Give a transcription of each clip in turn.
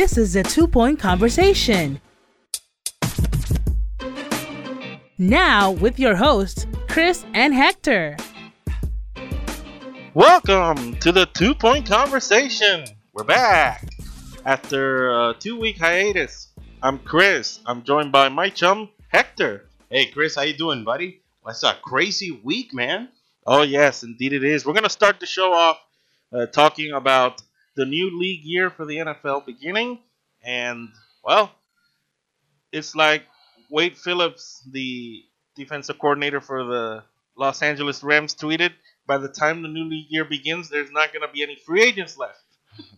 This is a two point conversation. Now, with your hosts, Chris and Hector. Welcome to the Two Point Conversation. We're back after a two week hiatus. I'm Chris. I'm joined by my chum, Hector. Hey Chris, how you doing, buddy? That's a crazy week, man. Oh, yes, indeed it is. We're going to start the show off uh, talking about the new league year for the NFL beginning. And, well, it's like Wade Phillips, the defensive coordinator for the Los Angeles Rams, tweeted by the time the new league year begins, there's not going to be any free agents left.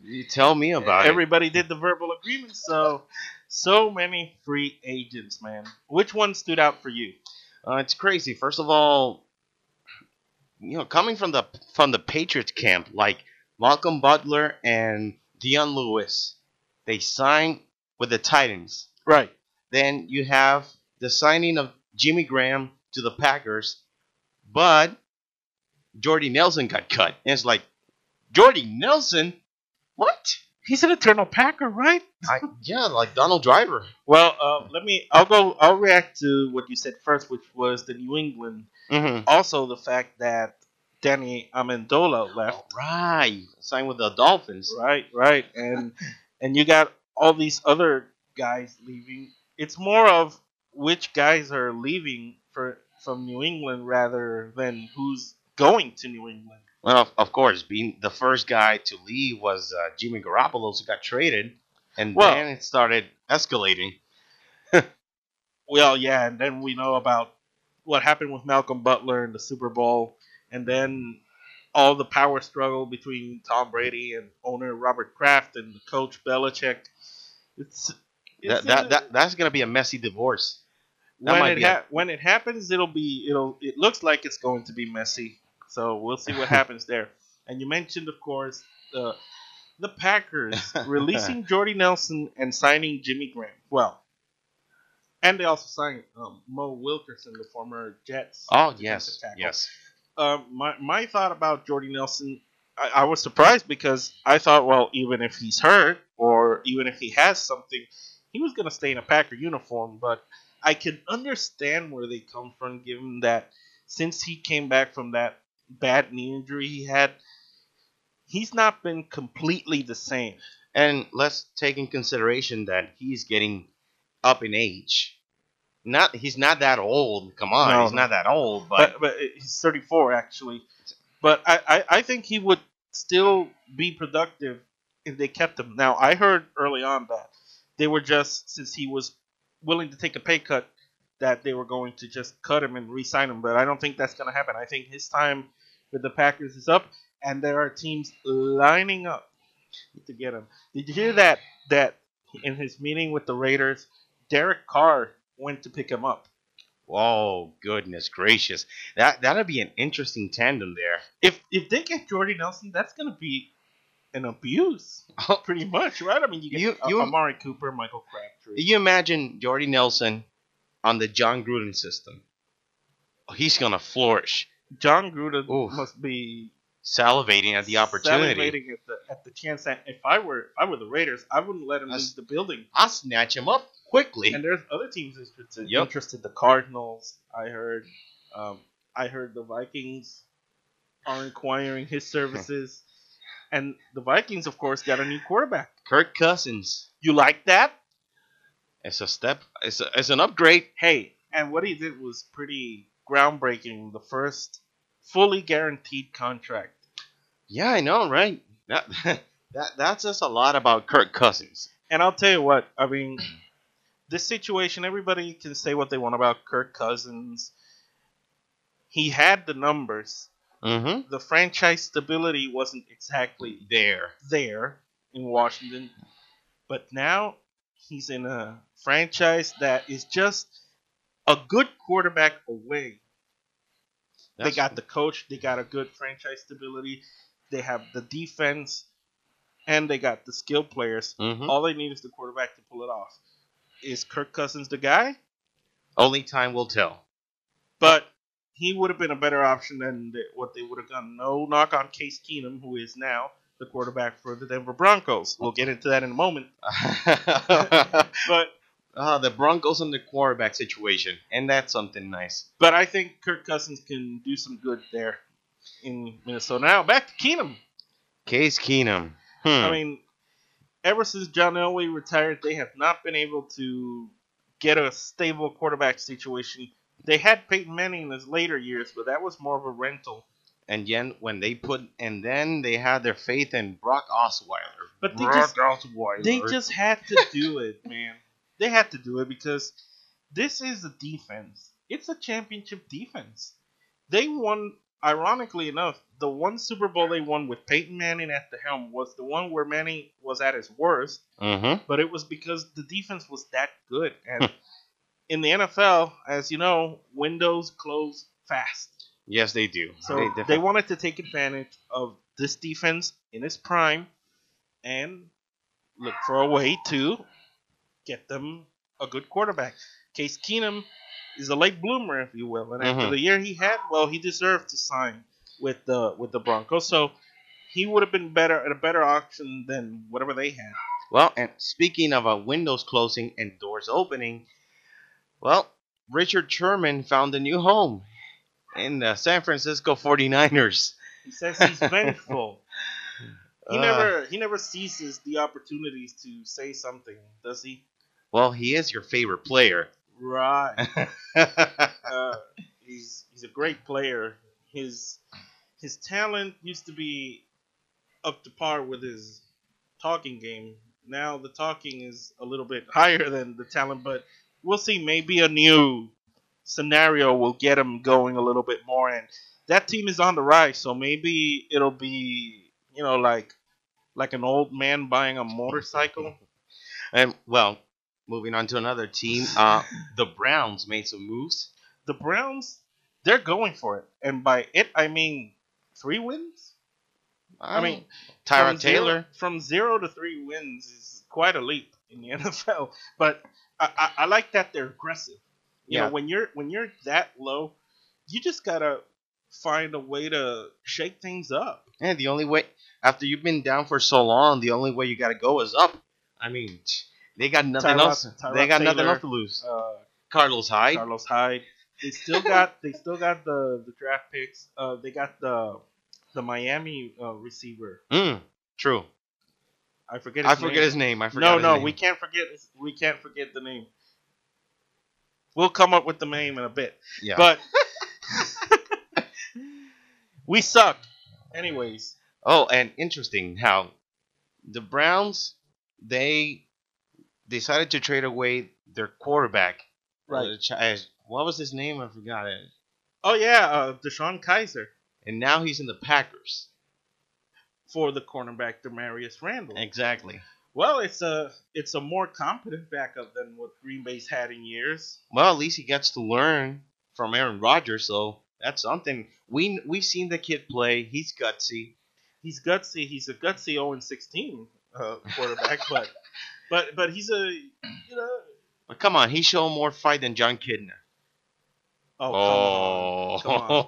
You tell me about it. Everybody did the verbal agreement, so so many free agents, man. Which one stood out for you? Uh, it's crazy. First of all, you know, coming from the from the Patriots camp, like Malcolm Butler and Dion Lewis, they signed with the Titans. Right. Then you have the signing of Jimmy Graham to the Packers, but Jordy Nelson got cut. And it's like, Jordy Nelson? What? He's an eternal Packer, right? I, yeah, like Donald Driver. Well, uh, let me. I'll go. I'll react to what you said first, which was the New England. Mm-hmm. Also, the fact that Danny Amendola left. Right. Signed with the Dolphins. Right, right, and and you got all these other guys leaving. It's more of which guys are leaving for from New England rather than who's going to New England. Well, of, of course, being the first guy to leave was uh, Jimmy Garoppolo, who got traded, and Well- then it started escalating. Well, yeah, and then we know about what happened with Malcolm Butler in the Super Bowl, and then all the power struggle between Tom Brady and owner Robert Kraft and coach Belichick. It's, it's That, that, that that's gonna be a messy divorce. that when it be a- when it happens, it'll be it'll it looks like it's going to be messy. So we'll see what happens there. And you mentioned, of course, the the Packers releasing Jordy Nelson and signing Jimmy Graham. Well, and they also signed um, Mo Wilkerson, the former Jets. Oh yes, tackle. yes. Um, my my thought about Jordy Nelson, I, I was surprised because I thought, well, even if he's hurt or even if he has something, he was going to stay in a Packer uniform. But I can understand where they come from, given that since he came back from that bad knee injury he had, he's not been completely the same. And let's take in consideration that he's getting up in age. Not he's not that old. Come on, No, he's not that old. But, But but he's 34 actually. But I, I, I think he would still be productive if they kept him. Now I heard early on that they were just since he was willing to take a pay cut that they were going to just cut him and re-sign him. But I don't think that's going to happen. I think his time with the Packers is up, and there are teams lining up to get him. Did you hear that? That in his meeting with the Raiders, Derek Carr went to pick him up. oh goodness gracious, that that'd be an interesting tandem there. if if they get Jordy Nelson, that's gonna be an abuse, oh. pretty much, right? I mean, you get You- you- Amari Cooper, Michael Crabtree. You imagine Jordy Nelson on the Jon Gruden system. Oh, he's gonna flourish, Jon Gruden Oof. must be salivating at the opportunity. salivating at the at the chance that if I were if I were the Raiders, I wouldn't let him That's- leave the building. I'll snatch him up quickly. And there's other teams interested. Yep. Interested. The Cardinals, I heard. Um, I heard the Vikings are inquiring his services, and the Vikings, of course, got a new quarterback. Kirk Cousins. You like that? It's a step. It's a, it's an upgrade. hey, and what he did was pretty groundbreaking. The first fully guaranteed contract. Yeah, I know, right? That that that says a lot about Kirk Cousins. And I'll tell you what, I mean, this situation, everybody can say what they want about Kirk Cousins. He had the numbers. Mm-hmm. The franchise stability wasn't exactly There. there in Washington. But now he's in a franchise that is just a good quarterback away They got the coach. They got a good franchise stability. They have the defense, and they got the skill players. Mhm. All they need is the quarterback to pull it off. Is Kirk Cousins the guy? Only time will tell. But he would have been a better option than what they would have done. No knock on Case Keenum, who is now the quarterback for the Denver Broncos. We'll get into that in a moment. But Ah, the Broncos and the quarterback situation, and that's something nice. but I think Kirk Cousins can do some good there in Minnesota. Now back to Keenum. Case Keenum. Hmm. I mean, ever since John Elway retired, they have not been able to get a stable quarterback situation. They had Peyton Manning in his later years, but that was more of a rental. and then when they put, and then they had their faith in Brock Osweiler. But they Brock just Osweiler. they just had to do it, man. They had to do it because this is a defense. It's a championship defense. They won, ironically enough, the one Super Bowl they won with Peyton Manning at the helm was the one where Manning was at his worst. Mm-hmm. but it was because the defense was that good. And in the NFL, as you know, windows close fast. Yes, they do. So they, they, wanted to take advantage of this defense in its prime and look for a way to get them a good quarterback. Case Keenum is a late bloomer, if you will, and after Mhm. the year he had, well, he deserved to sign with the with the Broncos. So he would have been better at a better auction than whatever they had. Well, and speaking of a windows closing and doors opening, well, Richard Sherman found a new home in the San Francisco 49ers. He says he's vengeful. He Uh, never he never ceases the opportunities to say something, does he? Well, he is your favorite player. Right. uh, he's he's a great player. His his talent used to be up to par with his talking game. Now the talking is a little bit higher than the talent, but we'll see. Maybe a new scenario will get him going a little bit more. And that team is on the rise, so maybe it'll be you know like like an old man buying a motorcycle. and well, moving on to another team, uh, the Browns made some moves. the Browns, they're going for it, and by it I mean three wins. I mean, Tyra from zero- Taylor. from zero to three wins is quite a leap in the NFL. But I, I, I like that they're aggressive. You Yeah. know, when you're when you're that low, you just gotta find a way to shake things up. And the only way after you've been down for so long, the only way you got to go is up. I mean, they got nothing Tyrod- else. Tyrod they got nothing else to lose. Uh, Carlos Hyde. Carlos Hyde. They still got they still got the the draft picks. Uh, they got the the Miami uh, receiver. Mm, true. I forget. His I forget name. his name. I forgot. No, no, name. we can't forget. We can't forget the name. We'll come up with the name in a bit, Yeah. but we suck. Anyways, Oh, and interesting how the Browns they decided to trade away their quarterback. Right. Uh, Ch- uh, What was his name? I forgot it. oh yeah, uh, DeShone Kizer And now he's in the Packers. for the cornerback Damarious Randall. Exactly. Well, it's a it's a more competent backup than what Green Bay's had in years. Well, at least he gets to learn from Aaron Rodgers, so that's something. We we've seen the kid play. He's gutsy. He's gutsy. He's a gutsy 0 16 uh, quarterback, but but but he's a you know. But come on, he showed more fight than Jon Kitna. Oh, come on.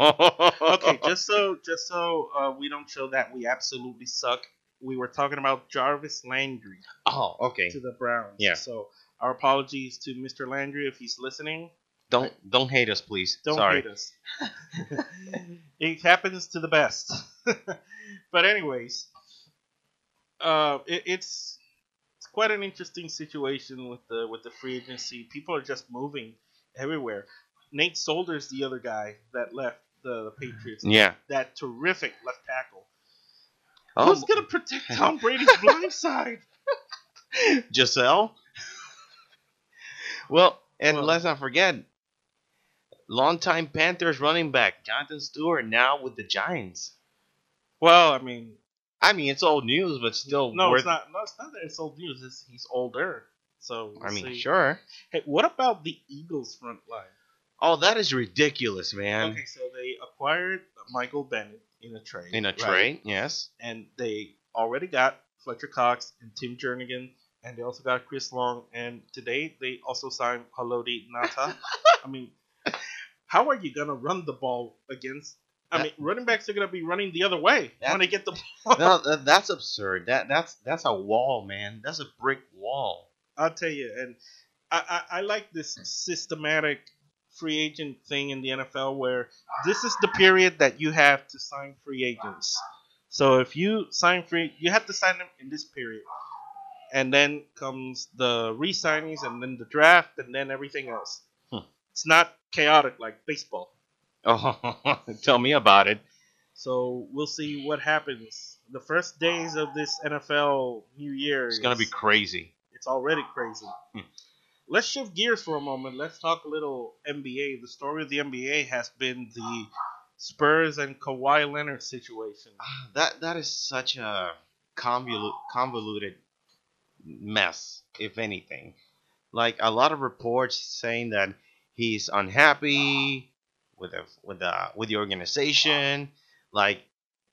Oh. okay, just so just so uh, we don't show that we absolutely suck. We were talking about Jarvis Landry oh, okay. to the Browns. Yeah. So our apologies to Mr. Landry if he's listening. Don't don't hate us, please. Don't Sorry. hate us. it happens to the best. but anyways, uh, it, it's quite an interesting situation with the with the free agency. People are just moving everywhere. Nate Solder's the other guy that left the, the Patriots. Yeah. That terrific left tackle. Oh, Who's gonna protect Tom Brady's blind side? Gisele. well, and Well- let's not forget, longtime Panthers running back Jonathan Stewart now with the Giants. Well, I mean, I mean, it's old news, but still no, worth. it's not. No, it's not that it's old news. It's, he's older. So we'll I mean, see. sure. Hey, what about the Eagles front line? Oh, that is ridiculous, man. Okay, so they acquired Michael Bennett in a trade. In a right? trade, yes. And they already got Fletcher Cox and Tim Jernigan, and they also got Chris Long. And today they also signed Haloti Ngata. I mean, how are you gonna run the ball against I That- mean, running backs are gonna be running the other way That- when they get the ball. no, that, that's absurd. That that's that's a wall, man. That's a brick wall. I'll tell you, and I, I, I like this systematic free agent thing in the NFL where this is the period that you have to sign free agents. So if you sign free, you have to sign them in this period, and then comes the re-signings, and then the draft, and then everything else. Hmm. It's not chaotic like baseball. Oh, tell me about it. So we'll see what happens. The first days of this NFL New Year It's gonna be crazy. it's already crazy. Hmm. Let's shift gears for a moment. Let's talk a little NBA. The story of the NBA has been the Spurs and Kawhi Leonard situation. Ah, That that is such a convolu- convoluted mess, if anything. Like a lot of reports saying that he's unhappy with the with the with the organization. Like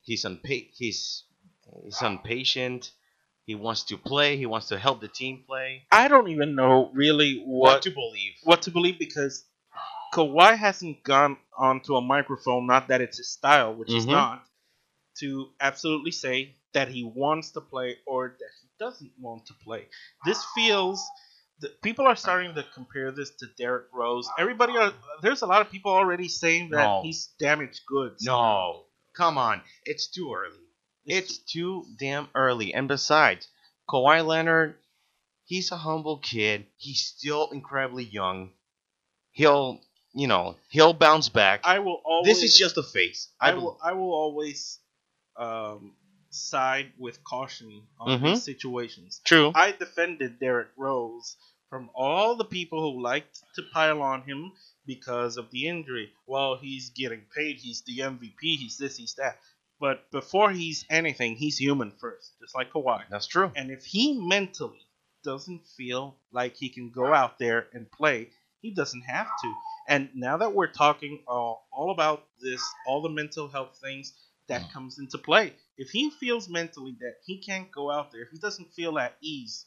he's unpa- he's he's impatient. He wants to play. He wants to help the team play. I don't even know really what to believe? what to believe because Kawhi hasn't gone onto a microphone, not that it's his style, which is Mhm. not, to absolutely say that he wants to play or that he doesn't want to play. This feels that people are starting to compare this to Derrick Rose. Everybody are there's a lot of people already saying that No. he's damaged goods. No, come on, it's too early. It's too damn early. And besides, Kawhi Leonard, he's a humble kid. He's still incredibly young. He'll, you know, he'll bounce back. I will always this is just a phase. I I will I will always um, side with caution on Mhm. these situations. True. I defended Derrick Rose from all the people who liked to pile on him because of the injury. Well, he's getting paid. He's the MVP. He's this. He's that. But before he's anything, he's human first, just like Kawhi. That's true. And if he mentally doesn't feel like he can go out there and play, he doesn't have to. And now that we're talking uh, all about this, all the mental health things that comes into play, if he feels mentally that he can't go out there, if he doesn't feel at ease,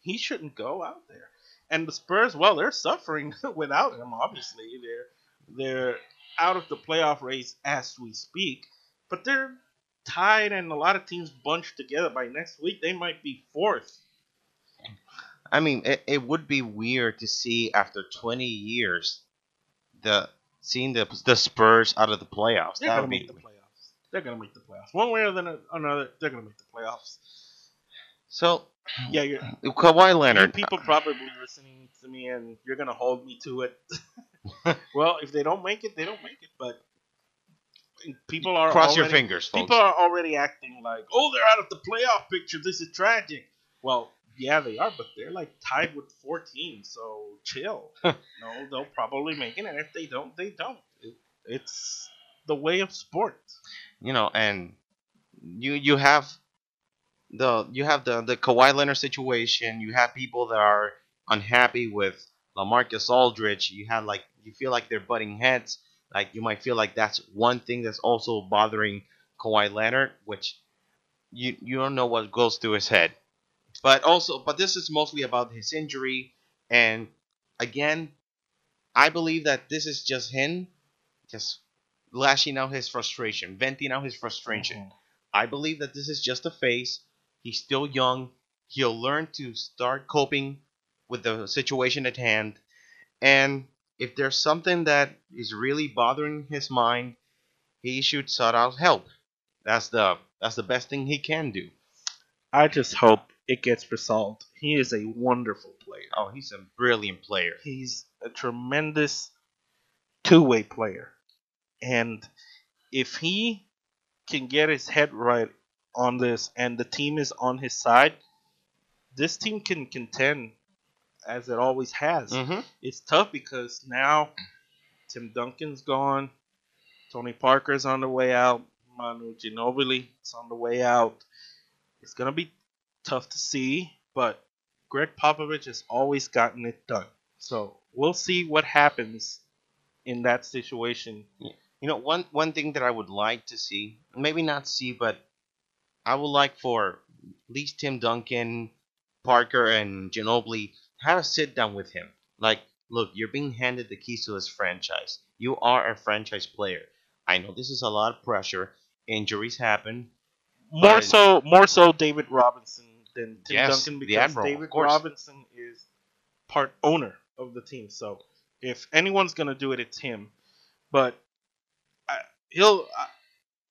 he shouldn't go out there. And the Spurs, well, they're suffering without him. Obviously, they're they're out of the playoff race as we speak, but they're tied, and a lot of teams bunched together. By next week, they might be fourth. I mean, it, it would be weird to see after 20 years the seeing the the Spurs out of the playoffs. They're That gonna make the playoffs. They're gonna make the playoffs. One way or another, they're gonna make the playoffs. so. Yeah, you're, uh, Kawhi Leonard. people probably listening to me, and you're gonna hold me to it. well, if they don't make it, they don't make it. But people are cross your fingers, folks. People are already acting like, oh, they're out of the playoff picture. This is tragic. Well, yeah, they are, but they're like tied with four teams, so chill. no, they'll probably make it, and if they don't, they don't. It, it's the way of sport. you know, and you you have the you have the the Kawhi Leonard situation. You have people that are unhappy with LaMarcus Aldridge. You have like you feel like they're butting heads. Like you might feel like that's one thing that's also bothering Kawhi Leonard, which you you don't know what goes through his head. But also, but this is mostly about his injury. And again, I believe that this is just him, just lashing out his frustration, venting out his frustration. Mm-hmm. I believe that this is just a phase. He's still young. He'll learn to start coping with the situation at hand. And if there's something that is really bothering his mind, he should sought out help. That's the that's the best thing he can do. I just hope it gets resolved. He is a wonderful player. Oh, he's a brilliant player. He's a tremendous two-way player, and if he can get his head right on this, and the team is on his side, this team can contend as it always has. Mm-hmm. It's tough because now Tim Duncan's gone, Tony Parker's on the way out, Manu Ginobili is on the way out. It's gonna be tough to see, but Gregg Popovich has always gotten it done. So we'll see what happens in that situation. You know, one one thing that I would like to see, maybe not see, but I would like for at least Tim Duncan, Parker, and Ginobili have a sit down with him. Like, look, you're being handed the keys to this franchise. You are a franchise player. I know this is a lot of pressure. Injuries happen. More so, more so, David Robinson than Tim Yes, Duncan because Admiral, David. Robinson is part owner of the team. So if anyone's gonna do it, it's him. But I, he'll, I,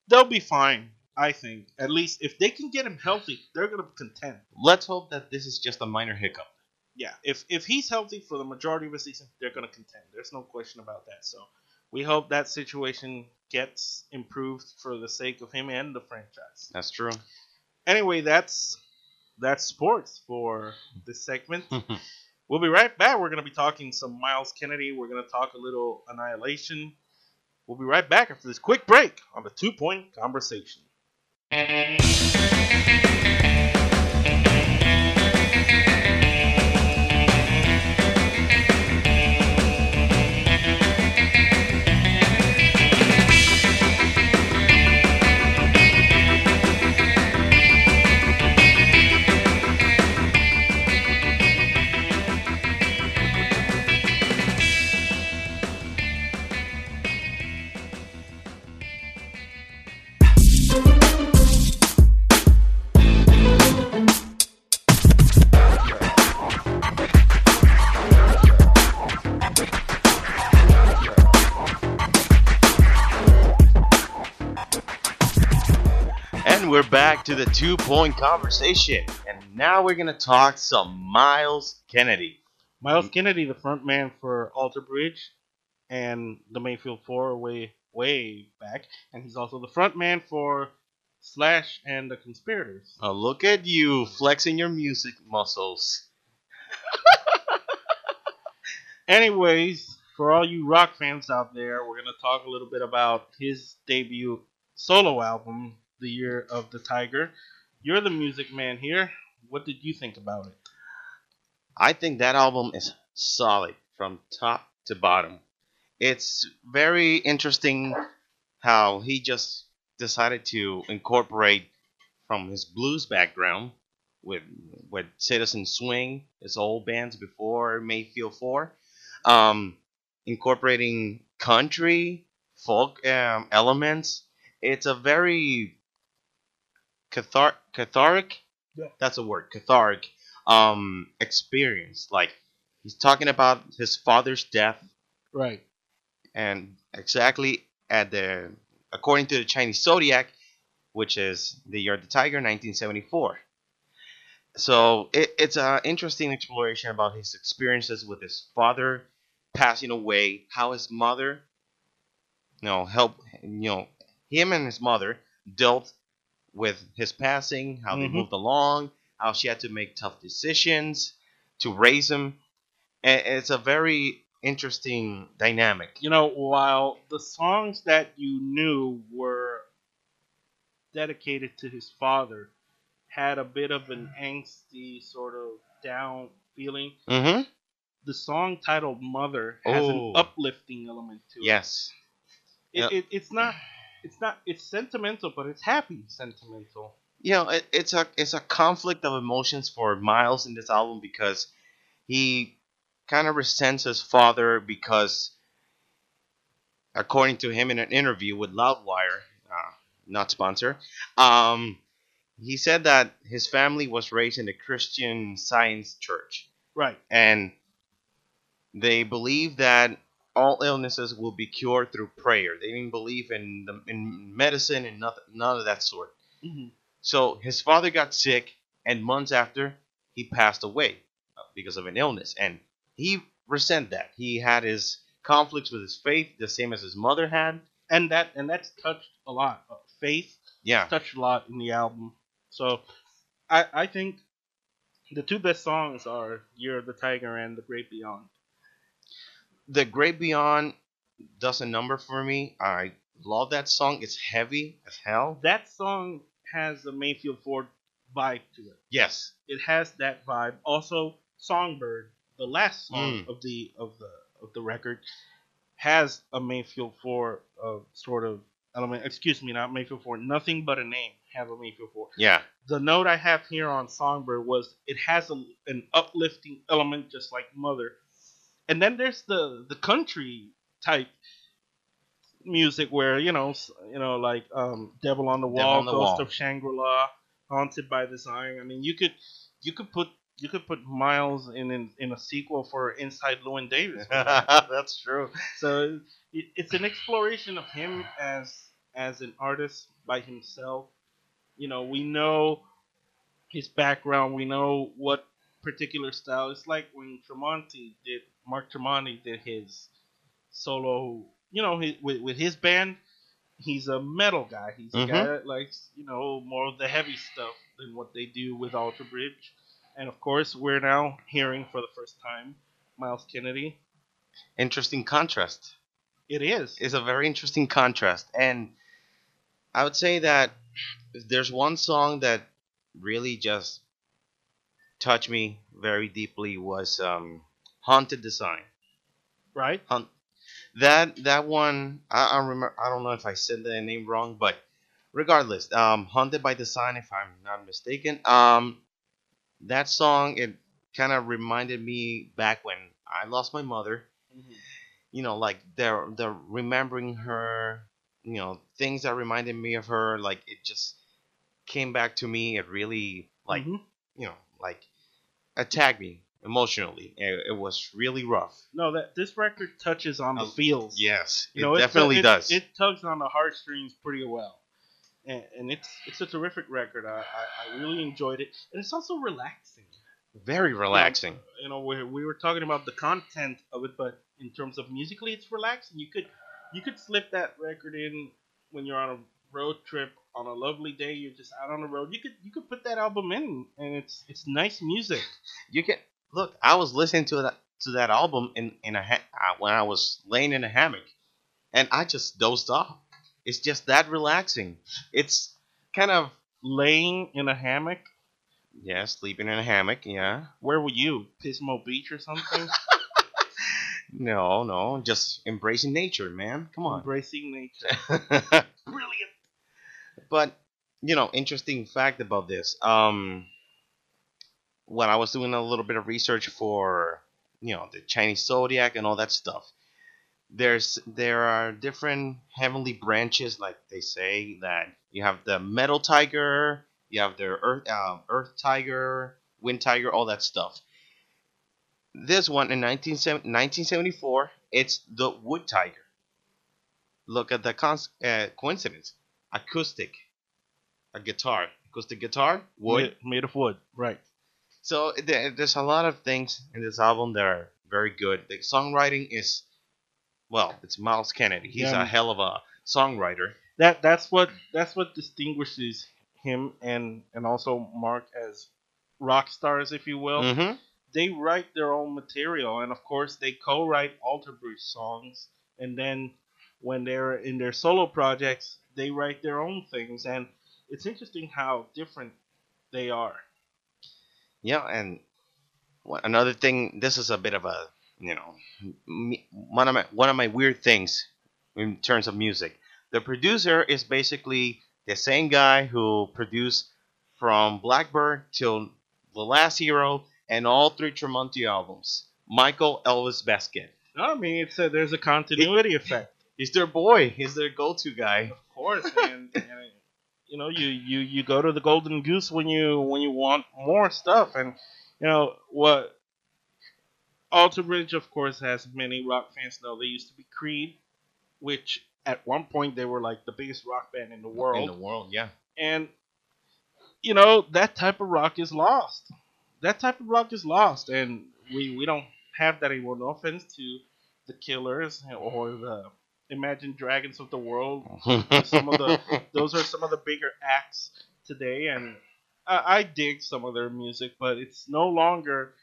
they'll be fine. I think at least if they can get him healthy, they're gonna contend. Let's hope that this is just a minor hiccup. Yeah, if if he's healthy for the majority of the season, they're gonna contend. There's no question about that. So we hope that situation gets improved for the sake of him and the franchise. That's true. Anyway, that's that's sports for this segment. we'll be right back. We're gonna be talking some Myles Kennedy. We're gonna talk a little Annihilation. We'll be right back after this quick break on the two point conversation. And we're back to the two point conversation. And now we're going to talk some Myles Kennedy. Myles Kennedy, the front man for Alter Bridge and the Mayfield Four way way back, and he's also the front man for Slash and the Conspirators. Oh, look at you flexing your music muscles. Anyways, for all you rock fans out there, we're gonna talk a little bit about his debut solo album, The Year of the Tiger. You're the music man here. What did you think about it? I think that album is solid from top to bottom. It's very interesting how he just decided to incorporate from his blues background with with Citizen Swing, his old bands before Mayfield Four, um, incorporating country folk um, elements. It's a very cathar- cathartic. Yeah. That's a word. Cathartic um experience. Like he's talking about his father's death Right. and exactly at the according to the Chinese zodiac, which is the year of the tiger, 1974. So it, it's an interesting exploration about his experiences with his father passing away, how his mother, you know, help, you know, him and his mother dealt with his passing, how they Mhm. moved along, how she had to make tough decisions to raise him. And it's a very interesting dynamic. You know, while the songs that you knew were dedicated to his father had a bit of an angsty sort of down feeling, Mm-hmm. the song titled Mother has Oh. an uplifting element to it. Yes. It, Yep. it, it's not it's not it's sentimental, but it's happy sentimental. You know, it, it's a it's a conflict of emotions for Myles in this album because he kind of resents his father because, according to him in an interview with Loudwire, uh, not sponsor, um, he said that his family was raised in a Christian Science church Right. and they believe that all illnesses will be cured through prayer. They didn't believe in the, in medicine and nothing, none of that sort. hmm So his father got sick, and months after, he passed away uh, because of an illness, and he resent that. He had his conflicts with his faith, the same as his mother had. And that and that's touched a lot. Uh, Faith Yeah, touched a lot in the album. So I I think the two best songs are Year of the Tiger and The Great Beyond. The Great Beyond does a number for me. I love that song. It's heavy as hell. That song has a Mayfield Four vibe to it. Yes. It has that vibe. Also, Songbird, the last song Mm. of the of the of the record, has a Mayfield Four uh, sort of element. Excuse me, not Mayfield Four. Nothing but a name have a Mayfield Four. Yeah. The note I have here on Songbird was it has a, an uplifting element, just like Mother. And then there's the the country type music where you know you know like um, Devil on the Wall, on the Ghost Wall. of Shangri La, Haunted by Design. I mean, you could you could put you could put Myles in in, in a sequel for Inside Llewyn Davis. That's true. so it, it's an exploration of him as as an artist by himself. You know, we know his background. We know what particular style. It's like when Tremonti did Mark Tremonti did his solo. You know, his, with with his band, he's a metal guy. He's a Mhm. guy that likes you know more of the heavy stuff than what they do with Alter Bridge. And of course, we're now hearing for the first time Myles Kennedy. Interesting contrast. It is. It's a very interesting contrast, and I would say that there's one song that really just touched me very deeply was um, "Haunted Design." right? Hunt. That that one I, I remember. I don't know if I said the name wrong, but regardless, um, "Haunted by Design," if I'm not mistaken, um, that song it kind of reminded me back when I lost my mother. You know, like they're they're remembering her. You know, things that reminded me of her. Like it just came back to me. It really like Mhm. you know like attacked me emotionally. It, it was really rough. no, that this record touches on the feels. Yes, you it know, definitely it, does. It tugs on the heartstrings pretty well, and, and it's it's a terrific record. I, I, I really enjoyed it, and it's also relaxing. Very relaxing. You know, we, we were talking about the content of it, but in terms of musically, it's relaxing. You could you could slip that record in when you're on a road trip on a lovely day. You're just out on the road. You could you could put that album in, and it's it's nice music. You can look. I was listening to that to that album in in a ha- when I was laying in a hammock, and I just dozed off. It's just that relaxing. It's kind of Laying in a hammock. yeah, sleeping in a hammock. Yeah, Where were you? Pismo Beach or something? no, no, just embracing nature, man. Come on. Embracing nature. Brilliant. but you know interesting fact about this um when i was doing a little bit of research for you know the chinese zodiac and all that stuff there's there are different heavenly branches like they say that you have the metal tiger you have the earth uh, earth tiger wind tiger all that stuff this one in 1970 1974 it's the wood tiger look at the cons- uh, coincidence acoustic a guitar acoustic guitar wood Made, made of wood. Right. So there's a lot of things in this album that are very good the songwriting is well it's myles kennedy he's Yeah. a hell of a songwriter That that's what that's what distinguishes him and and also Mark as rock stars, if you will. hmm They write their own material, and of course they co-write Alter Bridge songs. And then when they're in their solo projects, they write their own things. And it's interesting how different they are. Yeah and another thing this is a bit of a you know one of my one of my weird things in terms of music the producer is basically the same guy who produced from blackbird till the last hero and all three tremonti albums michael elvis Baskette. I mean, it's a, there's a continuity effect. He's their boy. He's their go-to guy. Of course, and you know, you, you you go to the Golden Goose when you when you want more stuff, and you know what. Alter Bridge, of course, has many rock fans know. They used to be Creed, which at one point they were like the biggest rock band in the world, In the world, yeah. and you know that type of rock is lost. That type of rock is lost, and we we don't have that anymore. No offense to the Killers or the Imagine Dragons of the world, some of the those are some of the bigger acts today, and I, I dig some of their music, but it's no longer,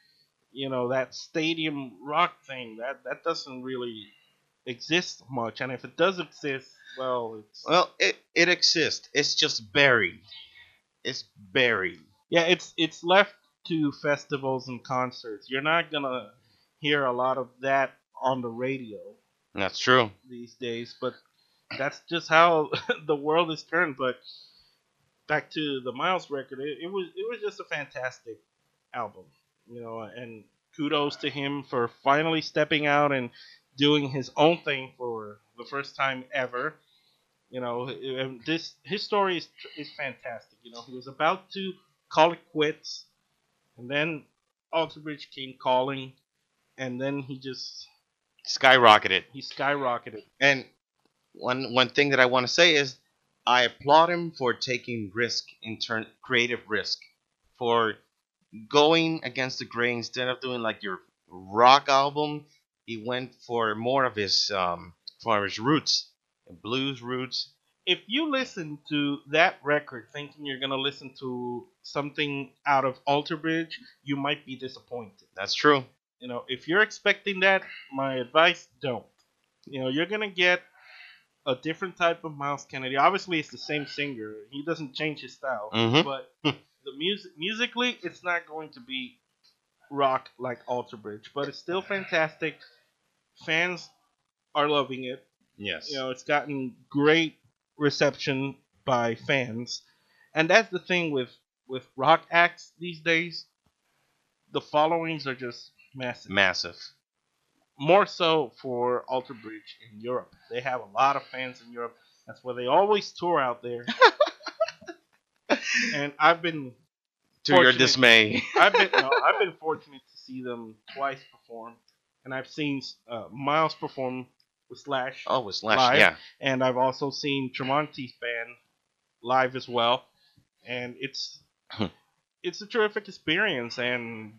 you know, that stadium rock thing. That that doesn't really exist much, and if it does exist, well, it's well, it it exists. It's just buried. It's buried. yeah, it's it's left to festivals and concerts. You're not gonna hear a lot of that on the radio That's true. these days, but that's just how the world is turned. But back to the Myles record, it, it was it was just a fantastic album, you know, and kudos to him for finally stepping out and doing his own thing for the first time ever. You know, and this his story is is fantastic. You know, he was about to call it quits, and then Alter Bridge came calling, and then he just Skyrocketed. he skyrocketed. And one one thing that I want to say is I applaud him for taking risk in turn creative risk for going against the grain instead of doing like your rock album. He went for more of his um for his roots, blues roots. If you listen to that record thinking you're gonna listen to something out of Alter Bridge, you might be disappointed. That's true. You know, if you're expecting that, my advice don't. You know, you're gonna get a different type of Myles Kennedy. Obviously, it's the same singer. He doesn't change his style, Mhm. but the music musically, it's not going to be rock like Alter Bridge, but it's still fantastic. Fans are loving it. Yes. You know, it's gotten great reception by fans, and that's the thing with with rock acts these days. The followings are just massive Massive. more so for Alter Bridge in Europe. They have a lot of fans in Europe. That's where they always tour out there. and I've been To your dismay. I've been no, I've been fortunate to see them twice perform, and I've seen uh, Myles perform with Slash, Oh, with Slash. Live. Yeah. and I've also seen Tremonti's band live as well, and it's it's a terrific experience and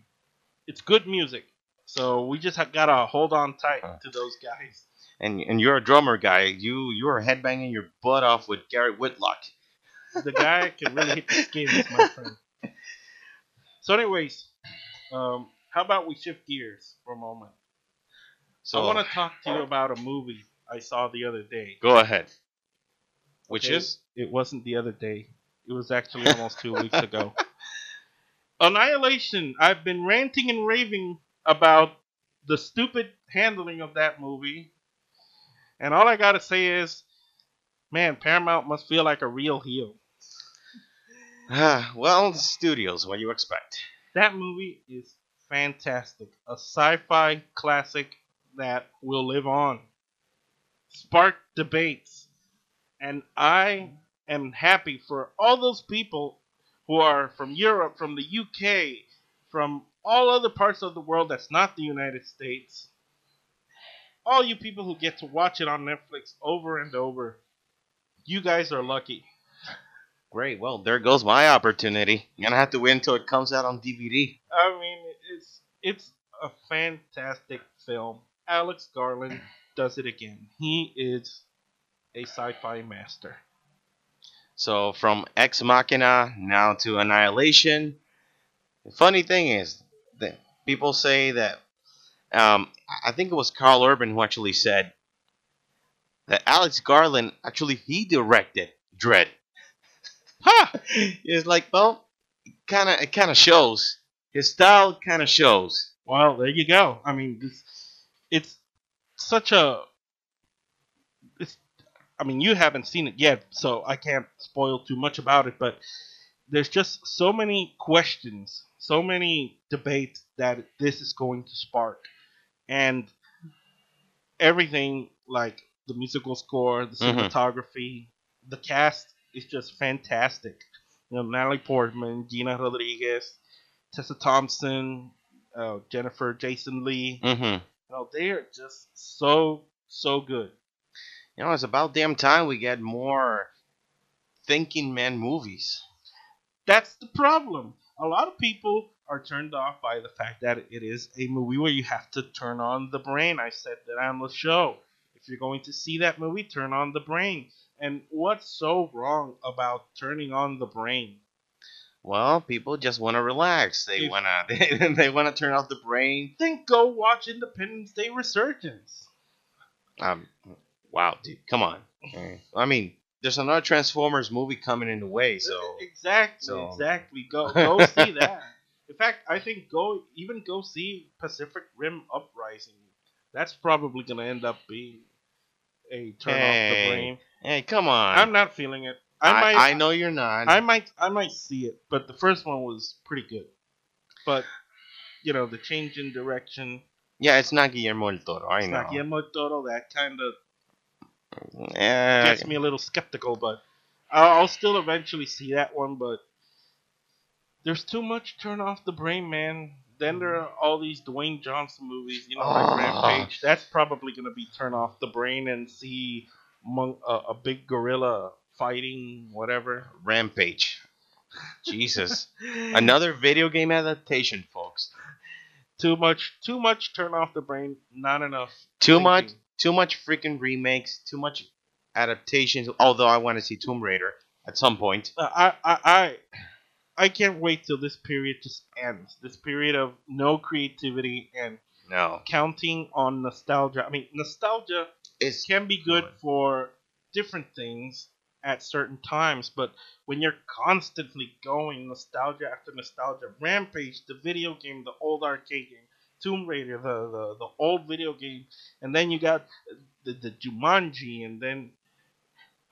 it's good music. So we just have gotta hold on tight Huh. to those guys. And and you're a drummer guy. You you are headbanging your butt off with Garrett Whitlock. The guy can really hit the skins, my friend. So, anyways, um, how about we shift gears for a moment? So I want to talk to you about a movie I saw the other day. go ahead. Which Okay, is It wasn't the other day. It was actually almost two weeks ago. Annihilation. I've been ranting and raving about the stupid handling of that movie. And all I got to say is, man, Paramount must feel like a real heel. Ah, well, studios. What do you expect? That movie is fantastic. A sci fi classic that will live on. Spark debates. And I am happy for all those people who are from Europe, from the UK, from all other parts of the world that's not the United States. All you people who get to watch it on Netflix over and over. You guys are lucky. Great. Well, there goes my opportunity. I'm gonna have to wait until it comes out on DVD. I mean, it's it's a fantastic film. Alex Garland does it again. He is a sci-fi master. So from Ex Machina now to Annihilation. The funny thing is that people say that um, I think it was Karl Urban who actually said that Alex Garland actually he directed Dredd. Ha! It's like well, kind of it kind of shows his style kind of shows. Well, there you go. I mean, it's such a. I mean, you haven't seen it yet, so I can't spoil too much about it. But there's just so many questions, so many debates that this is going to spark, and everything like the musical score, the Mhm. cinematography, the cast is just fantastic. You know, Natalie Portman, Gina Rodriguez, Tessa Thompson, uh, Jennifer Jason Lee. Mm-hmm. You know, they are just so so good. You know, it's about damn time we get more thinking man movies. That's the problem. A lot of people are turned off by the fact that it is a movie where you have to turn on the brain. I said that on the show. If you're going to see that movie, turn on the brain. And what's so wrong about turning on the brain? Well, people just want to relax. They wanna they, they want to turn off the brain. Then go watch Independence Day Resurgence. Um, wow, dude, come on. I mean, there's another Transformers movie coming in the way, so exactly, so- exactly. Go go see that. In fact, I think go even go see Pacific Rim Uprising. That's probably gonna end up being a turn off Hey, the brain. hey, come on. I'm not feeling it. I, I, might. I know you're not. I might. I might see it, but the first one was pretty good. But you know, the change in direction. yeah, it's not Guillermo del Toro. I It's know. not Guillermo del Toro. That kind of Eh, gets me a little skeptical, but I'll, I'll still eventually see that one. But there's too much turn off the brain, man. Then there are all these Dwayne Johnson movies, you know, like Ah. Rampage. That's probably gonna be turn off the brain and see a, a big gorilla fighting whatever. Rampage. Jesus. Another video game adaptation, folks. too much, too much turn off the brain. Not enough. Too much, thinking. Too much freaking remakes. Too much adaptations. Although I want to see Tomb Raider at some point. Uh, I, I, I, I can't wait till this period just ends. This period of no creativity and No, counting on nostalgia. I mean, nostalgia it's can be good for different things at certain times, but when you're constantly going nostalgia after nostalgia, Rampage, the video game, the old arcade game, Tomb Raider, the the, the old video game, and then you got the, the Jumanji, and then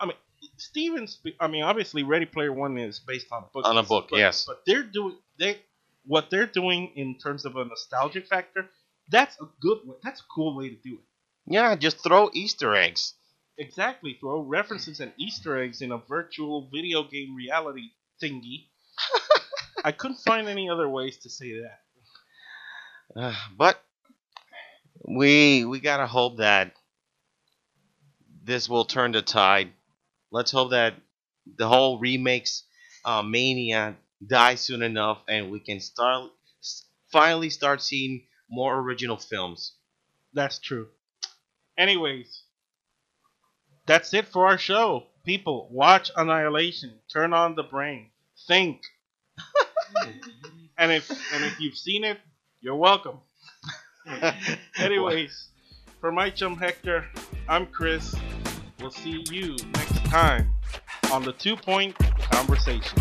I mean Steven. Sp- I mean, obviously, Ready Player One is based on a book. On a book, but, yes. But they're doing they what they're doing in terms of a nostalgic factor. That's a good. way- That's a cool way to do it. yeah. Just throw Easter eggs. Exactly. Throw references and Easter eggs in a virtual video game reality thingy. I couldn't find any other ways to say that. Uh, but we we gotta hope that this will turn the tide. Let's hope that the whole remakes uh, mania dies soon enough, and we can start s- finally start seeing more original films. That's true. Anyways, that's it for our show. People, watch Annihilation. Turn on the brain. Think. and if and if you've seen it, you're welcome. Anyways, for my chum Hector, I'm Chris. We'll see you next time on the Two Point Conversation.